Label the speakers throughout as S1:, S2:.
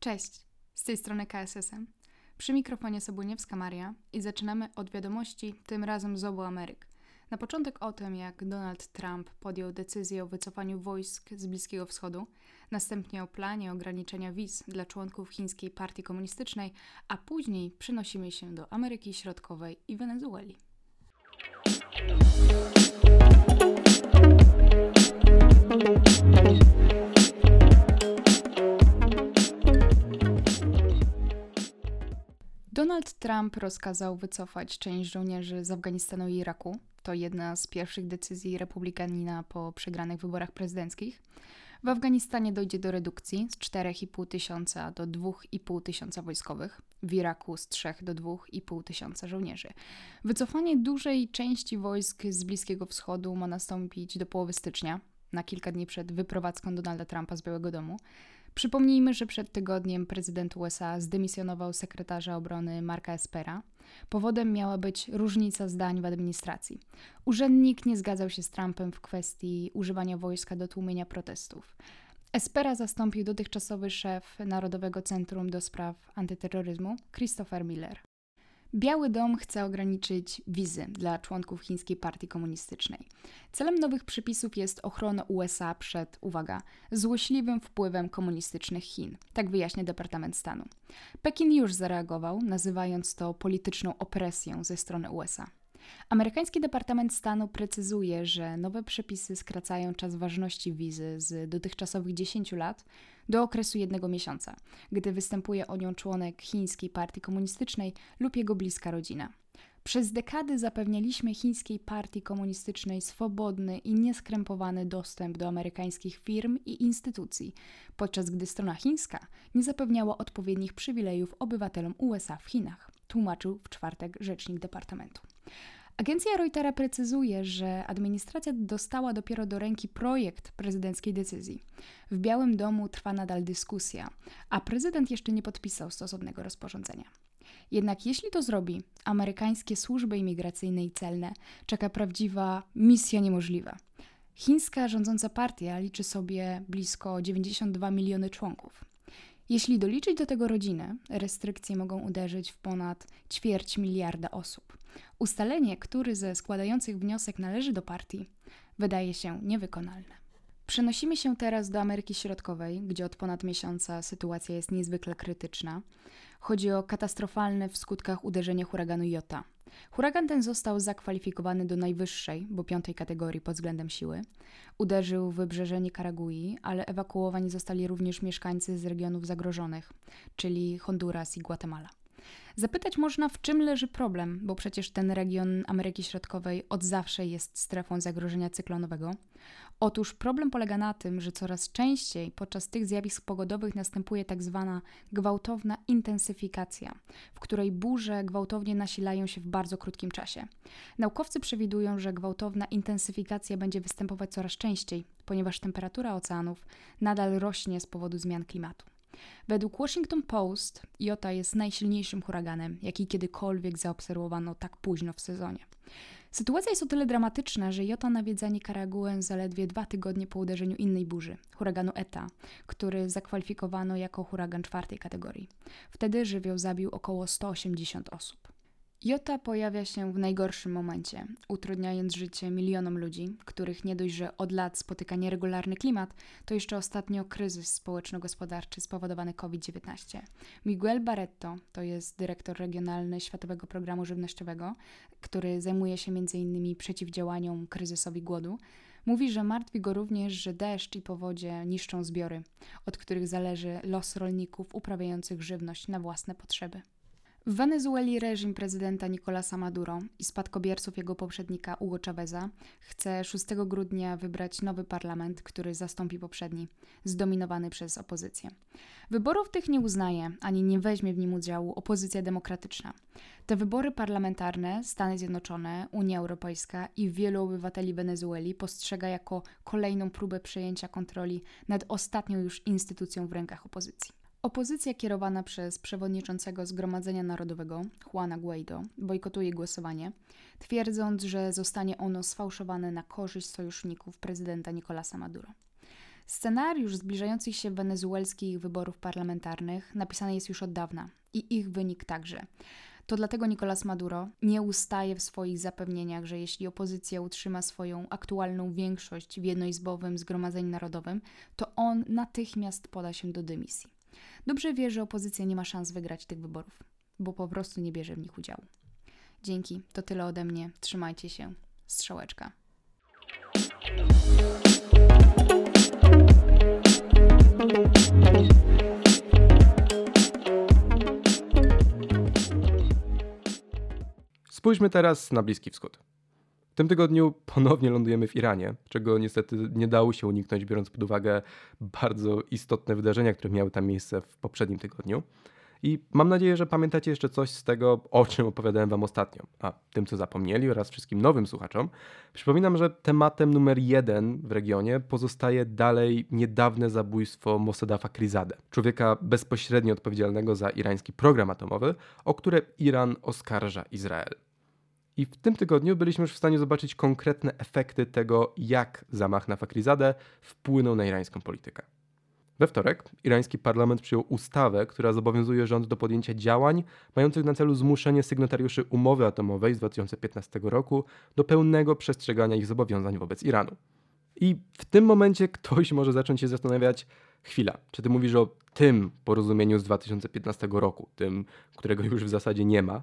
S1: Cześć, z tej strony KSSM. Przy mikrofonie Sobuniewska Maria i zaczynamy od wiadomości, tym razem z obu Ameryk. Na początek o tym, jak Donald Trump podjął decyzję o wycofaniu wojsk z Bliskiego Wschodu, następnie o planie ograniczenia wiz dla członków chińskiej partii komunistycznej, a później przenosimy się do Ameryki Środkowej i Wenezueli. Donald Trump rozkazał wycofać część żołnierzy z Afganistanu i Iraku. To jedna z pierwszych decyzji republikanina po przegranych wyborach prezydenckich. W Afganistanie dojdzie do redukcji z 4,5 tysiąca do 2,5 tysiąca wojskowych, w Iraku z 3 do 2,5 tysiąca żołnierzy. Wycofanie dużej części wojsk z Bliskiego Wschodu ma nastąpić do połowy stycznia, na kilka dni przed wyprowadzką Donalda Trumpa z Białego Domu. Przypomnijmy, że przed tygodniem prezydent USA zdymisjonował sekretarza obrony Marka Espera. Powodem miała być różnica zdań w administracji. Urzędnik nie zgadzał się z Trumpem w kwestii używania wojska do tłumienia protestów. Espera zastąpił dotychczasowy szef Narodowego Centrum do Spraw Antyterroryzmu Christopher Miller. Biały Dom chce ograniczyć wizy dla członków chińskiej partii komunistycznej. Celem nowych przepisów jest ochrona USA przed, uwaga, złośliwym wpływem komunistycznych Chin, tak wyjaśnia Departament Stanu. Pekin już zareagował, nazywając to polityczną opresją ze strony USA. Amerykański Departament Stanu precyzuje, że nowe przepisy skracają czas ważności wizy z dotychczasowych 10 lat do okresu jednego miesiąca, gdy występuje o nią członek chińskiej partii komunistycznej lub jego bliska rodzina. Przez dekady zapewnialiśmy chińskiej partii komunistycznej swobodny i nieskrępowany dostęp do amerykańskich firm i instytucji, podczas gdy strona chińska nie zapewniała odpowiednich przywilejów obywatelom USA w Chinach, tłumaczył w czwartek rzecznik departamentu. Agencja Reutera precyzuje, że administracja dostała dopiero do ręki projekt prezydenckiej decyzji. W Białym Domu trwa nadal dyskusja, a prezydent jeszcze nie podpisał stosownego rozporządzenia. Jednak jeśli to zrobi, amerykańskie służby imigracyjne i celne czeka prawdziwa misja niemożliwa. Chińska rządząca partia liczy sobie blisko 92 miliony członków. Jeśli doliczyć do tego rodzinę, restrykcje mogą uderzyć w ponad ćwierć miliarda osób. Ustalenie, który ze składających wniosek należy do partii, wydaje się niewykonalne. Przenosimy się teraz do Ameryki Środkowej, gdzie od ponad miesiąca sytuacja jest niezwykle krytyczna. Chodzi o katastrofalne w skutkach uderzenie huraganu Jota. Huragan ten został zakwalifikowany do najwyższej, bo piątej kategorii pod względem siły. Uderzył w wybrzeże Nikaragui, ale ewakuowani zostali również mieszkańcy z regionów zagrożonych, czyli Honduras i Guatemala. Zapytać można, w czym leży problem, bo przecież ten region Ameryki Środkowej od zawsze jest strefą zagrożenia cyklonowego. Otóż problem polega na tym, że coraz częściej podczas tych zjawisk pogodowych następuje tak zwana gwałtowna intensyfikacja, w której burze gwałtownie nasilają się w bardzo krótkim czasie. Naukowcy przewidują, że gwałtowna intensyfikacja będzie występować coraz częściej, ponieważ temperatura oceanów nadal rośnie z powodu zmian klimatu. Według Washington Post Jota jest najsilniejszym huraganem, jaki kiedykolwiek zaobserwowano tak późno w sezonie. Sytuacja jest o tyle dramatyczna, że Jota nawiedza Nikaraguę zaledwie dwa tygodnie po uderzeniu innej burzy, huraganu Eta, który zakwalifikowano jako huragan czwartej kategorii. Wtedy żywioł zabił około 180 osób. Jota pojawia się w najgorszym momencie, utrudniając życie milionom ludzi, których nie dość, że od lat spotyka nieregularny klimat, to jeszcze ostatnio kryzys społeczno-gospodarczy spowodowany COVID-19. Miguel Barreto to jest dyrektor regionalny Światowego Programu Żywnościowego, który zajmuje się m.in. przeciwdziałaniem kryzysowi głodu. Mówi, że martwi go również, że deszcz i powodzie niszczą zbiory, od których zależy los rolników uprawiających żywność na własne potrzeby. W Wenezueli reżim prezydenta Nicolasa Maduro i spadkobierców jego poprzednika Hugo Chaveza chce 6 grudnia wybrać nowy parlament, który zastąpi poprzedni, zdominowany przez opozycję. Wyborów tych nie uznaje ani nie weźmie w nim udziału opozycja demokratyczna. Te wybory parlamentarne Stany Zjednoczone, Unia Europejska i wielu obywateli Wenezueli postrzega jako kolejną próbę przejęcia kontroli nad ostatnią już instytucją w rękach opozycji. Opozycja kierowana przez przewodniczącego Zgromadzenia Narodowego Juana Guaido bojkotuje głosowanie, twierdząc, że zostanie ono sfałszowane na korzyść sojuszników prezydenta Nicolasa Maduro. Scenariusz zbliżających się wenezuelskich wyborów parlamentarnych napisany jest już od dawna i ich wynik także. To dlatego Nicolás Maduro nie ustaje w swoich zapewnieniach, że jeśli opozycja utrzyma swoją aktualną większość w jednoizbowym Zgromadzeniu Narodowym, to on natychmiast poda się do dymisji. Dobrze wie, że opozycja nie ma szans wygrać tych wyborów, bo po prostu nie bierze w nich udziału. Dzięki, to tyle ode mnie. Trzymajcie się. Strzałeczka.
S2: Spójrzmy teraz na Bliski Wschód. Tym tygodniu ponownie lądujemy w Iranie, czego niestety nie dało się uniknąć, biorąc pod uwagę bardzo istotne wydarzenia, które miały tam miejsce w poprzednim tygodniu. I mam nadzieję, że pamiętacie jeszcze coś z tego, o czym opowiadałem Wam ostatnio. A tym, co zapomnieli oraz wszystkim nowym słuchaczom, przypominam, że tematem numer jeden w regionie pozostaje dalej niedawne zabójstwo Mossada Fakhrizadeh, człowieka bezpośrednio odpowiedzialnego za irański program atomowy, o które Iran oskarża Izrael. I w tym tygodniu byliśmy już w stanie zobaczyć konkretne efekty tego, jak zamach na Fakhrizadeh wpłynął na irańską politykę. We wtorek irański parlament przyjął ustawę, która zobowiązuje rząd do podjęcia działań mających na celu zmuszenie sygnatariuszy umowy atomowej z 2015 roku do pełnego przestrzegania ich zobowiązań wobec Iranu. I w tym momencie ktoś może zacząć się zastanawiać, chwila, czy ty mówisz o tym porozumieniu z 2015 roku, tym, którego już w zasadzie nie ma?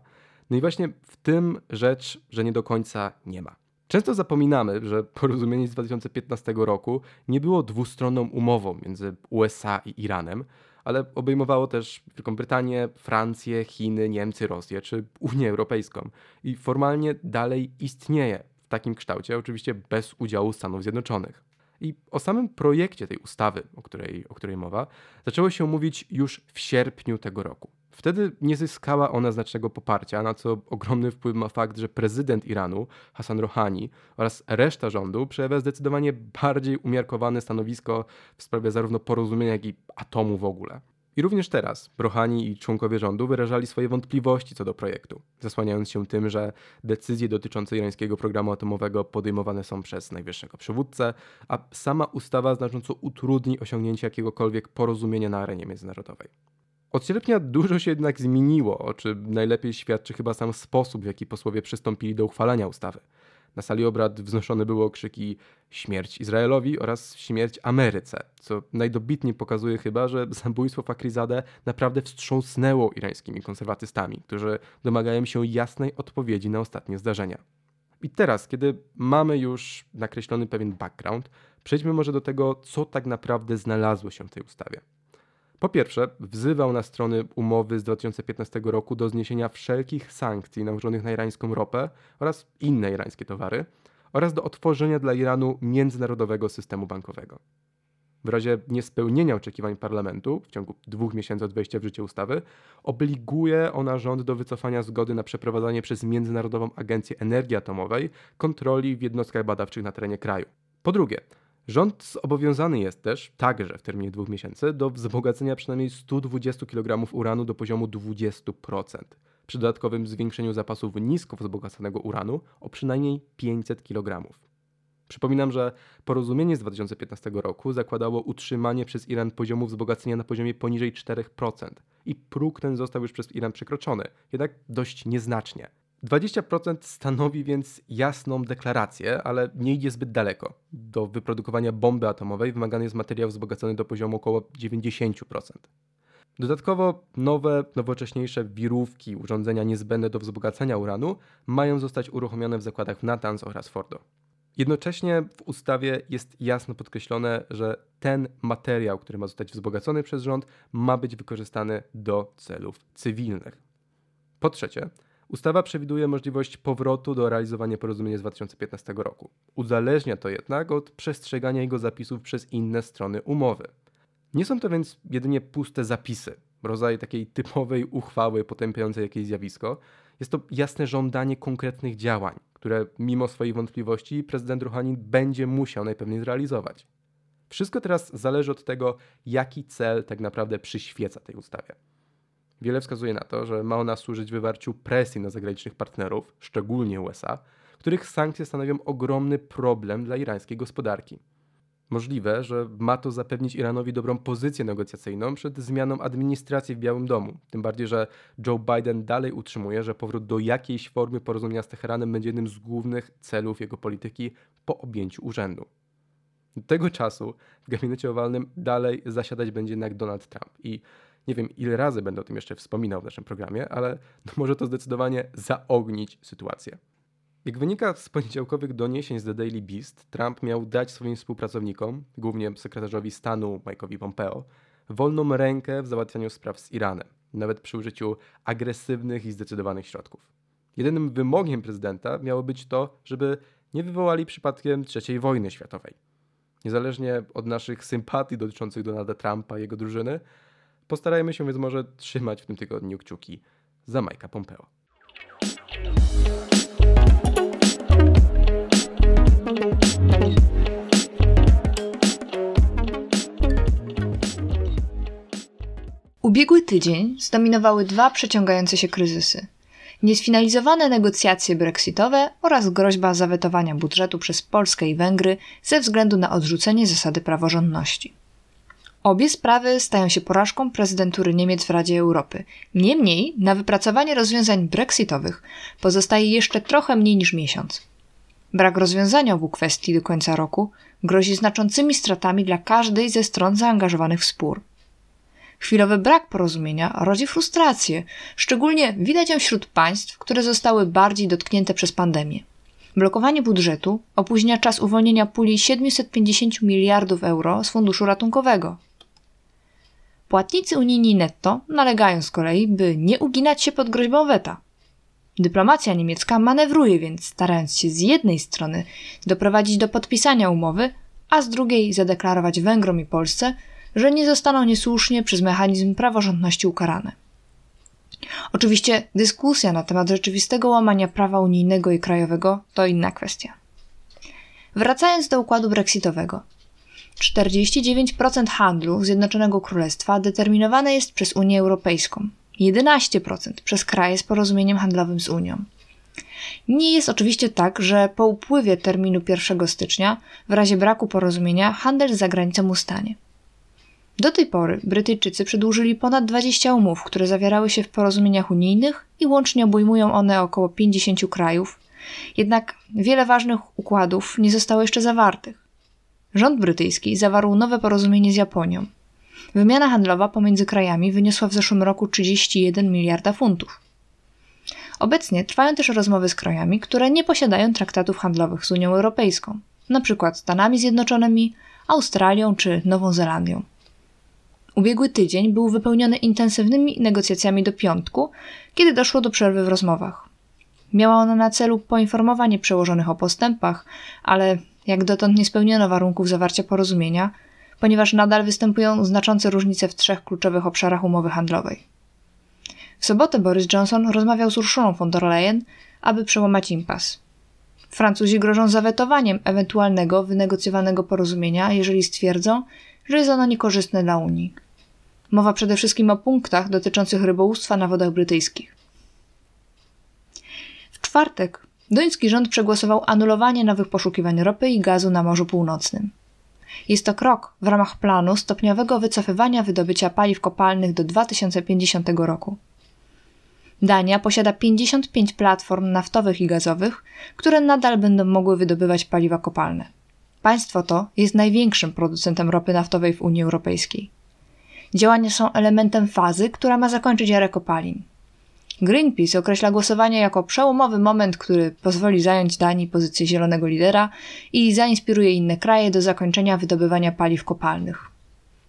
S2: No i właśnie w tym rzecz, że nie do końca nie ma. Często zapominamy, że porozumienie z 2015 roku nie było dwustronną umową między USA i Iranem, ale obejmowało też Wielką Brytanię, Francję, Chiny, Niemcy, Rosję czy Unię Europejską i formalnie dalej istnieje w takim kształcie, oczywiście bez udziału Stanów Zjednoczonych. I o samym projekcie tej ustawy, o której, o której mowa, zaczęło się mówić już w sierpniu tego roku. Wtedy nie zyskała ona znacznego poparcia, na co ogromny wpływ ma fakt, że prezydent Iranu, Hassan Rouhani oraz reszta rządu przejawia zdecydowanie bardziej umiarkowane stanowisko w sprawie zarówno porozumienia, jak i atomu w ogóle. I również teraz Rouhani i członkowie rządu wyrażali swoje wątpliwości co do projektu, zasłaniając się tym, że decyzje dotyczące irańskiego programu atomowego podejmowane są przez najwyższego przywódcę, a sama ustawa znacząco utrudni osiągnięcie jakiegokolwiek porozumienia na arenie międzynarodowej. Od sierpnia dużo się jednak zmieniło, o czym najlepiej świadczy chyba sam sposób, w jaki posłowie przystąpili do uchwalania ustawy. Na sali obrad wznoszone były okrzyki śmierć Izraelowi oraz śmierć Ameryce, co najdobitniej pokazuje chyba, że zabójstwo Fakhrizadeh naprawdę wstrząsnęło irańskimi konserwatystami, którzy domagają się jasnej odpowiedzi na ostatnie zdarzenia. I teraz, kiedy mamy już nakreślony pewien background, przejdźmy może do tego, co tak naprawdę znalazło się w tej ustawie. Po pierwsze, wzywał na strony umowy z 2015 roku do zniesienia wszelkich sankcji nałożonych na irańską ropę oraz inne irańskie towary oraz do otworzenia dla Iranu międzynarodowego systemu bankowego. W razie niespełnienia oczekiwań parlamentu w ciągu dwóch miesięcy od wejścia w życie ustawy, obliguje ona rząd do wycofania zgody na przeprowadzanie przez Międzynarodową Agencję Energii Atomowej kontroli w jednostkach badawczych na terenie kraju. Po drugie, Rząd zobowiązany jest też, także w terminie dwóch miesięcy, do wzbogacenia przynajmniej 120 kg uranu do poziomu 20%, przy dodatkowym zwiększeniu zapasów nisko wzbogaconego uranu o przynajmniej 500 kg. Przypominam, że porozumienie z 2015 roku zakładało utrzymanie przez Iran poziomu wzbogacenia na poziomie poniżej 4% i próg ten został już przez Iran przekroczony, jednak dość nieznacznie. 20% stanowi więc jasną deklarację, ale nie idzie zbyt daleko. Do wyprodukowania bomby atomowej wymagany jest materiał wzbogacony do poziomu około 90%. Dodatkowo nowe, nowocześniejsze wirówki, urządzenia niezbędne do wzbogacania uranu mają zostać uruchomione w zakładach w Natanz oraz Fordo. Jednocześnie w ustawie jest jasno podkreślone, że ten materiał, który ma zostać wzbogacony przez rząd, ma być wykorzystany do celów cywilnych. Po trzecie, Ustawa przewiduje możliwość powrotu do realizowania porozumienia z 2015 roku. Uzależnia to jednak od przestrzegania jego zapisów przez inne strony umowy. Nie są to więc jedynie puste zapisy, rodzaj takiej typowej uchwały potępiającej jakieś zjawisko. Jest to jasne żądanie konkretnych działań, które mimo swoich wątpliwości prezydent Rouhani będzie musiał najpewniej zrealizować. Wszystko teraz zależy od tego, jaki cel tak naprawdę przyświeca tej ustawie. Wiele wskazuje na to, że ma ona służyć wywarciu presji na zagranicznych partnerów, szczególnie USA, których sankcje stanowią ogromny problem dla irańskiej gospodarki. Możliwe, że ma to zapewnić Iranowi dobrą pozycję negocjacyjną przed zmianą administracji w Białym Domu. Tym bardziej, że Joe Biden dalej utrzymuje, że powrót do jakiejś formy porozumienia z Teheranem będzie jednym z głównych celów jego polityki po objęciu urzędu. Do tego czasu w gabinecie owalnym dalej zasiadać będzie jednak Donald Trump. I nie wiem, ile razy będę o tym jeszcze wspominał w naszym programie, ale może to zdecydowanie zaognić sytuację. Jak wynika z poniedziałkowych doniesień z The Daily Beast, Trump miał dać swoim współpracownikom, głównie sekretarzowi stanu Mike'owi Pompeo, wolną rękę w załatwianiu spraw z Iranem, nawet przy użyciu agresywnych i zdecydowanych środków. Jedynym wymogiem prezydenta miało być to, żeby nie wywołali przypadkiem III wojny światowej. Niezależnie od naszych sympatii dotyczących Donalda Trumpa i jego drużyny, postarajmy się więc może trzymać w tym tygodniu kciuki za Mike'a Pompeo.
S3: Ubiegły tydzień zdominowały dwa przeciągające się kryzysy. Niesfinalizowane negocjacje brexitowe oraz groźba zawetowania budżetu przez Polskę i Węgry ze względu na odrzucenie zasady praworządności. Obie sprawy stają się porażką prezydentury Niemiec w Radzie Europy. Niemniej na wypracowanie rozwiązań brexitowych pozostaje jeszcze trochę mniej niż miesiąc. Brak rozwiązania obu kwestii do końca roku grozi znaczącymi stratami dla każdej ze stron zaangażowanych w spór. Chwilowy brak porozumienia rodzi frustrację, szczególnie widać ją wśród państw, które zostały bardziej dotknięte przez pandemię. Blokowanie budżetu opóźnia czas uwolnienia puli 750 miliardów euro z funduszu ratunkowego. Płatnicy unijni netto nalegają z kolei, by nie uginać się pod groźbą weta. Dyplomacja niemiecka manewruje więc, starając się z jednej strony doprowadzić do podpisania umowy, a z drugiej zadeklarować Węgrom i Polsce, że nie zostaną niesłusznie przez mechanizm praworządności ukarane. Oczywiście dyskusja na temat rzeczywistego łamania prawa unijnego i krajowego to inna kwestia. Wracając do układu brexitowego. 49% handlu Zjednoczonego Królestwa determinowane jest przez Unię Europejską, 11% przez kraje z porozumieniem handlowym z Unią. Nie jest oczywiście tak, że po upływie terminu 1 stycznia, w razie braku porozumienia, handel za granicą ustanie. Do tej pory Brytyjczycy przedłużyli ponad 20 umów, które zawierały się w porozumieniach unijnych i łącznie obejmują one około 50 krajów. Jednak wiele ważnych układów nie zostało jeszcze zawartych. Rząd brytyjski zawarł nowe porozumienie z Japonią. Wymiana handlowa pomiędzy krajami wyniosła w zeszłym roku 31 miliarda funtów. Obecnie trwają też rozmowy z krajami, które nie posiadają traktatów handlowych z Unią Europejską, np. Stanami Zjednoczonymi, Australią czy Nową Zelandią. Ubiegły tydzień był wypełniony intensywnymi negocjacjami do piątku, kiedy doszło do przerwy w rozmowach. Miała ona na celu poinformowanie przełożonych o postępach, ale jak dotąd nie spełniono warunków zawarcia porozumienia, ponieważ nadal występują znaczące różnice w trzech kluczowych obszarach umowy handlowej. W sobotę Boris Johnson rozmawiał z Urszulą von der Leyen, aby przełamać impas. Francuzi grożą zawetowaniem ewentualnego wynegocjowanego porozumienia, jeżeli stwierdzą, że jest ono niekorzystne dla Unii. Mowa przede wszystkim o punktach dotyczących rybołówstwa na wodach brytyjskich. W czwartek duński rząd przegłosował anulowanie nowych poszukiwań ropy i gazu na Morzu Północnym. Jest to krok w ramach planu stopniowego wycofywania wydobycia paliw kopalnych do 2050 roku. Dania posiada 55 platform naftowych i gazowych, które nadal będą mogły wydobywać paliwa kopalne. Państwo to jest największym producentem ropy naftowej w Unii Europejskiej. Działania są elementem fazy, która ma zakończyć erę kopalin. Greenpeace określa głosowanie jako przełomowy moment, który pozwoli zająć Danii pozycję zielonego lidera i zainspiruje inne kraje do zakończenia wydobywania paliw kopalnych.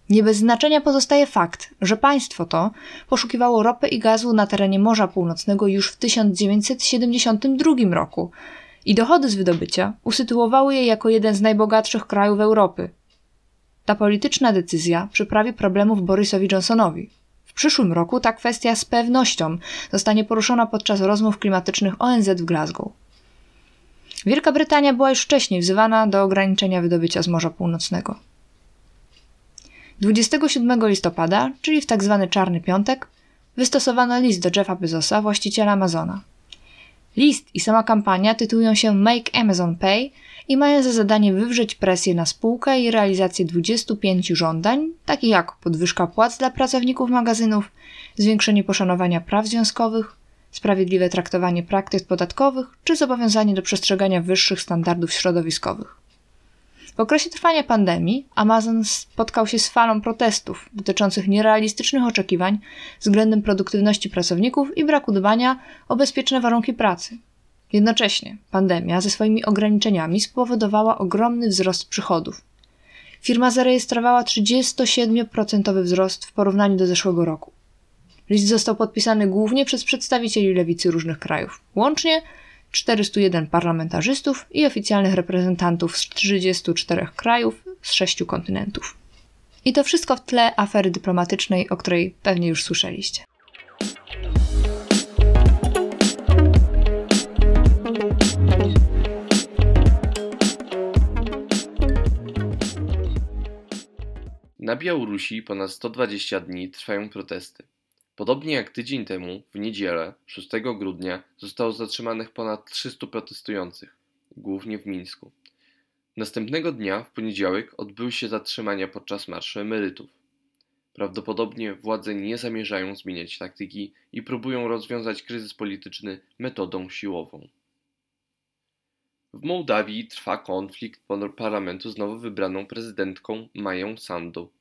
S3: Nie bez znaczenia pozostaje fakt, że państwo to poszukiwało ropy i gazu na terenie Morza Północnego już w 1972 roku i dochody z wydobycia usytuowały je jako jeden z najbogatszych krajów Europy. Ta polityczna decyzja przyprawi problemów Borisowi Johnsonowi. W przyszłym roku ta kwestia z pewnością zostanie poruszona podczas rozmów klimatycznych ONZ w Glasgow. Wielka Brytania była już wcześniej wzywana do ograniczenia wydobycia z Morza Północnego. 27 listopada, czyli w tzw. Tak Czarny Piątek, wystosowano list do Jeffa Bezosa, właściciela Amazona. List i sama kampania tytułują się Make Amazon Pay i mają za zadanie wywrzeć presję na spółkę i realizację 25 żądań, takich jak podwyżka płac dla pracowników magazynów, zwiększenie poszanowania praw związkowych, sprawiedliwe traktowanie praktyk podatkowych czy zobowiązanie do przestrzegania wyższych standardów środowiskowych. W okresie trwania pandemii Amazon spotkał się z falą protestów dotyczących nierealistycznych oczekiwań względem produktywności pracowników i braku dbania o bezpieczne warunki pracy. Jednocześnie pandemia ze swoimi ograniczeniami spowodowała ogromny wzrost przychodów. Firma zarejestrowała 37% wzrost w porównaniu do zeszłego roku. List został podpisany głównie przez przedstawicieli lewicy różnych krajów. Łącznie 401 parlamentarzystów i oficjalnych reprezentantów z 34 krajów z 6 kontynentów. I to wszystko w tle afery dyplomatycznej, o której pewnie już słyszeliście.
S4: Na Białorusi ponad 120 dni trwają protesty. Podobnie jak tydzień temu, w niedzielę, 6 grudnia, zostało zatrzymanych ponad 300 protestujących, głównie w Mińsku. Następnego dnia, w poniedziałek, odbyły się zatrzymania podczas marszu emerytów. Prawdopodobnie władze nie zamierzają zmieniać taktyki i próbują rozwiązać kryzys polityczny metodą siłową. W Mołdawii trwa konflikt parlamentu z nowo wybraną prezydentką Mają Sandu.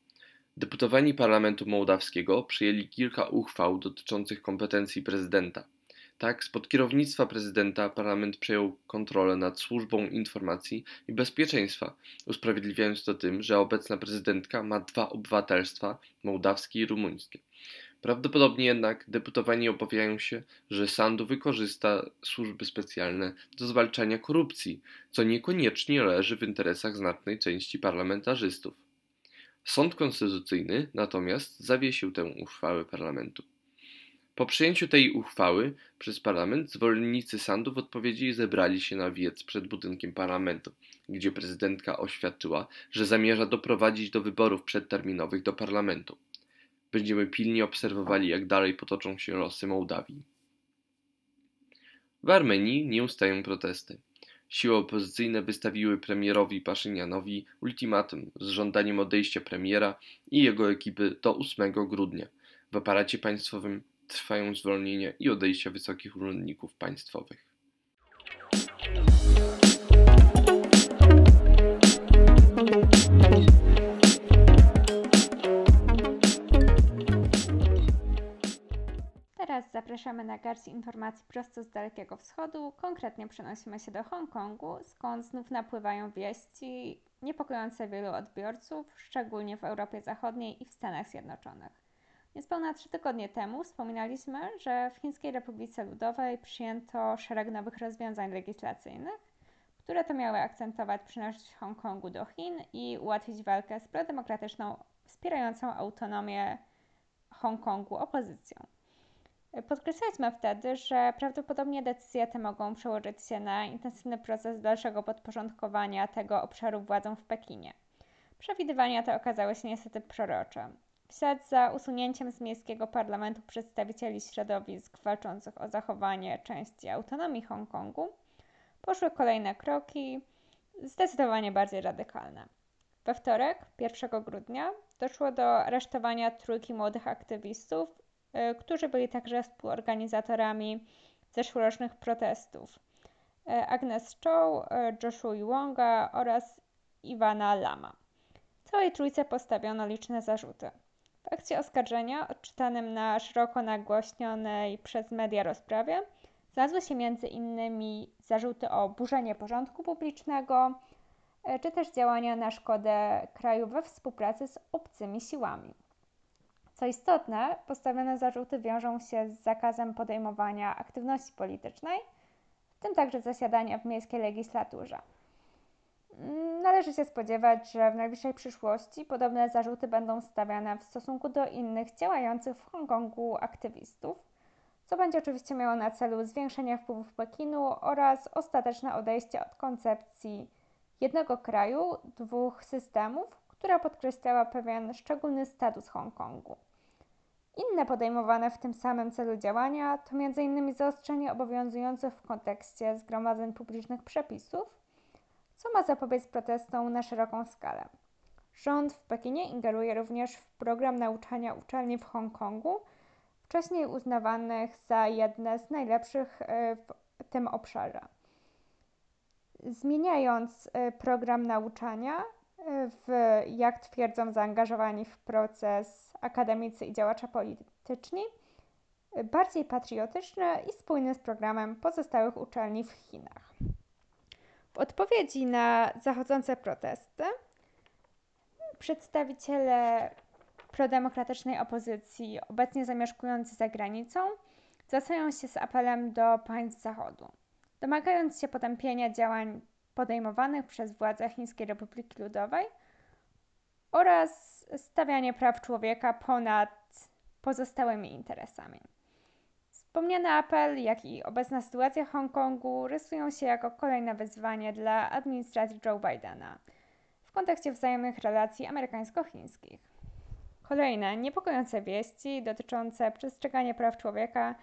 S4: Deputowani Parlamentu Mołdawskiego przyjęli kilka uchwał dotyczących kompetencji prezydenta. Tak, spod kierownictwa prezydenta parlament przejął kontrolę nad służbą informacji i bezpieczeństwa, usprawiedliwiając to tym, że obecna prezydentka ma dwa obywatelstwa mołdawskie i rumuńskie. Prawdopodobnie jednak deputowani obawiają się, że Sandu wykorzysta służby specjalne do zwalczania korupcji, co niekoniecznie leży w interesach znacznej części parlamentarzystów. Sąd Konstytucyjny natomiast zawiesił tę uchwałę parlamentu. Po przyjęciu tej uchwały przez parlament zwolennicy sądu w odpowiedzi zebrali się na wiec przed budynkiem parlamentu, gdzie prezydentka oświadczyła, że zamierza doprowadzić do wyborów przedterminowych do parlamentu. Będziemy pilnie obserwowali, jak dalej potoczą się losy Mołdawii. W Armenii nie ustają protesty. Siły opozycyjne wystawiły premierowi Paszynianowi ultimatum z żądaniem odejścia premiera i jego ekipy do 8 grudnia. W aparacie państwowym trwają zwolnienia i odejścia wysokich urzędników państwowych.
S5: Teraz zapraszamy na garść informacji prosto z Dalekiego Wschodu. Konkretnie przenosimy się do Hongkongu, skąd znów napływają wieści niepokojące wielu odbiorców, szczególnie w Europie Zachodniej i w Stanach Zjednoczonych. Niespełna trzy tygodnie temu wspominaliśmy, że w Chińskiej Republice Ludowej przyjęto szereg nowych rozwiązań legislacyjnych, które to miały akcentować przynależność Hongkongu do Chin i ułatwić walkę z prodemokratyczną, wspierającą autonomię Hongkongu opozycją. Podkreślaliśmy wtedy, że prawdopodobnie decyzje te mogą przełożyć się na intensywny proces dalszego podporządkowania tego obszaru władzom w Pekinie. Przewidywania te okazały się niestety prorocze. W ślad za usunięciem z miejskiego parlamentu przedstawicieli środowisk walczących o zachowanie części autonomii Hongkongu poszły kolejne kroki, zdecydowanie bardziej radykalne. We wtorek, 1 grudnia, doszło do aresztowania trójki młodych aktywistów którzy byli także współorganizatorami zeszłorocznych protestów. E, Agnes Chow, e, Joshua Iwonga oraz Iwana Lama. Całej trójce postawiono liczne zarzuty. W akcji oskarżenia, odczytanym na szeroko nagłośnionej przez media rozprawie, znalazły się innymi zarzuty o burzenie porządku publicznego, czy też działania na szkodę kraju we współpracy z obcymi siłami. Co istotne, postawione zarzuty wiążą się z zakazem podejmowania aktywności politycznej, w tym także zasiadania w miejskiej legislaturze. Należy się spodziewać, że w najbliższej przyszłości podobne zarzuty będą stawiane w stosunku do innych działających w Hongkongu aktywistów, co będzie oczywiście miało na celu zwiększenie wpływów Pekinu oraz ostateczne odejście od koncepcji jednego kraju, dwóch systemów, która podkreślała pewien szczególny status Hongkongu. Inne podejmowane w tym samym celu działania to m.in. zaostrzenie obowiązujących w kontekście zgromadzeń publicznych przepisów, co ma zapobiec protestom na szeroką skalę. Rząd w Pekinie ingeruje również w program nauczania uczelni w Hongkongu, wcześniej uznawanych za jedne z najlepszych e, w tym obszarze. Zmieniając e, program nauczania, w, jak twierdzą zaangażowani w proces akademicy i działacze polityczni, bardziej patriotyczny i spójny z programem pozostałych uczelni w Chinach. W odpowiedzi na zachodzące protesty, przedstawiciele prodemokratycznej opozycji, obecnie zamieszkujący za granicą, zwracają się z apelem do państw Zachodu, domagając się potępienia działań podejmowanych przez władze Chińskiej Republiki Ludowej oraz stawianie praw człowieka ponad pozostałymi interesami. Wspomniany apel, jak i obecna sytuacja Hongkongu rysują się jako kolejne wyzwanie dla administracji Joe Bidena w kontekście wzajemnych relacji amerykańsko-chińskich. Kolejne niepokojące wieści dotyczące przestrzegania praw człowieka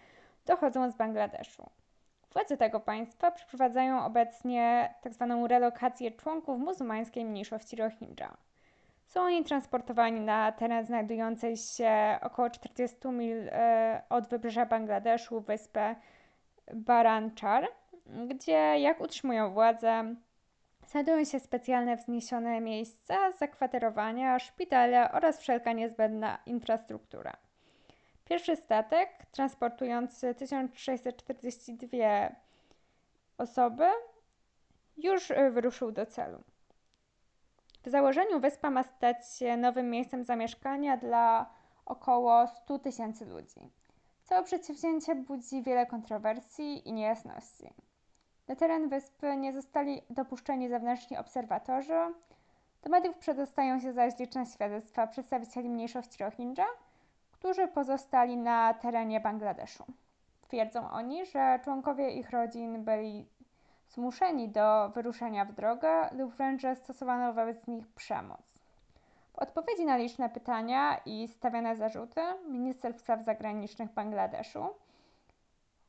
S5: dochodzą z Bangladeszu. Władze tego państwa przeprowadzają obecnie tzw. Tak relokację członków muzułmańskiej mniejszości Rohingya. Są oni transportowani na teren znajdujący się około 40 mil e, od wybrzeża Bangladeszu, wyspę Baranchar, gdzie, jak utrzymują władze, znajdują się specjalne wzniesione miejsca zakwaterowania, szpitale oraz wszelka niezbędna infrastruktura. Pierwszy statek transportujący 1642 osoby już wyruszył do celu. W założeniu wyspa ma stać się nowym miejscem zamieszkania dla około 100 tysięcy ludzi. Całe przedsięwzięcie budzi wiele kontrowersji i niejasności. Na teren wyspy nie zostali dopuszczeni zewnętrzni obserwatorzy. Do mediów przedostają się zaś liczne świadectwa przedstawicieli mniejszości Rohingya, którzy pozostali na terenie Bangladeszu. Twierdzą oni, że członkowie ich rodzin byli zmuszeni do wyruszenia w drogę lub wręcz stosowano wobec nich przemoc. W odpowiedzi na liczne pytania i stawiane zarzuty, minister spraw zagranicznych Bangladeszu,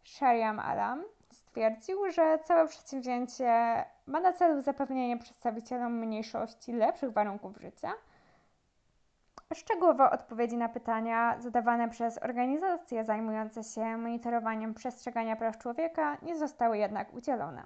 S5: Shariam Alam, stwierdził, że całe przedsięwzięcie ma na celu zapewnienie przedstawicielom mniejszości lepszych warunków życia. Szczegółowe odpowiedzi na pytania zadawane przez organizacje zajmujące się monitorowaniem przestrzegania praw człowieka nie zostały jednak udzielone.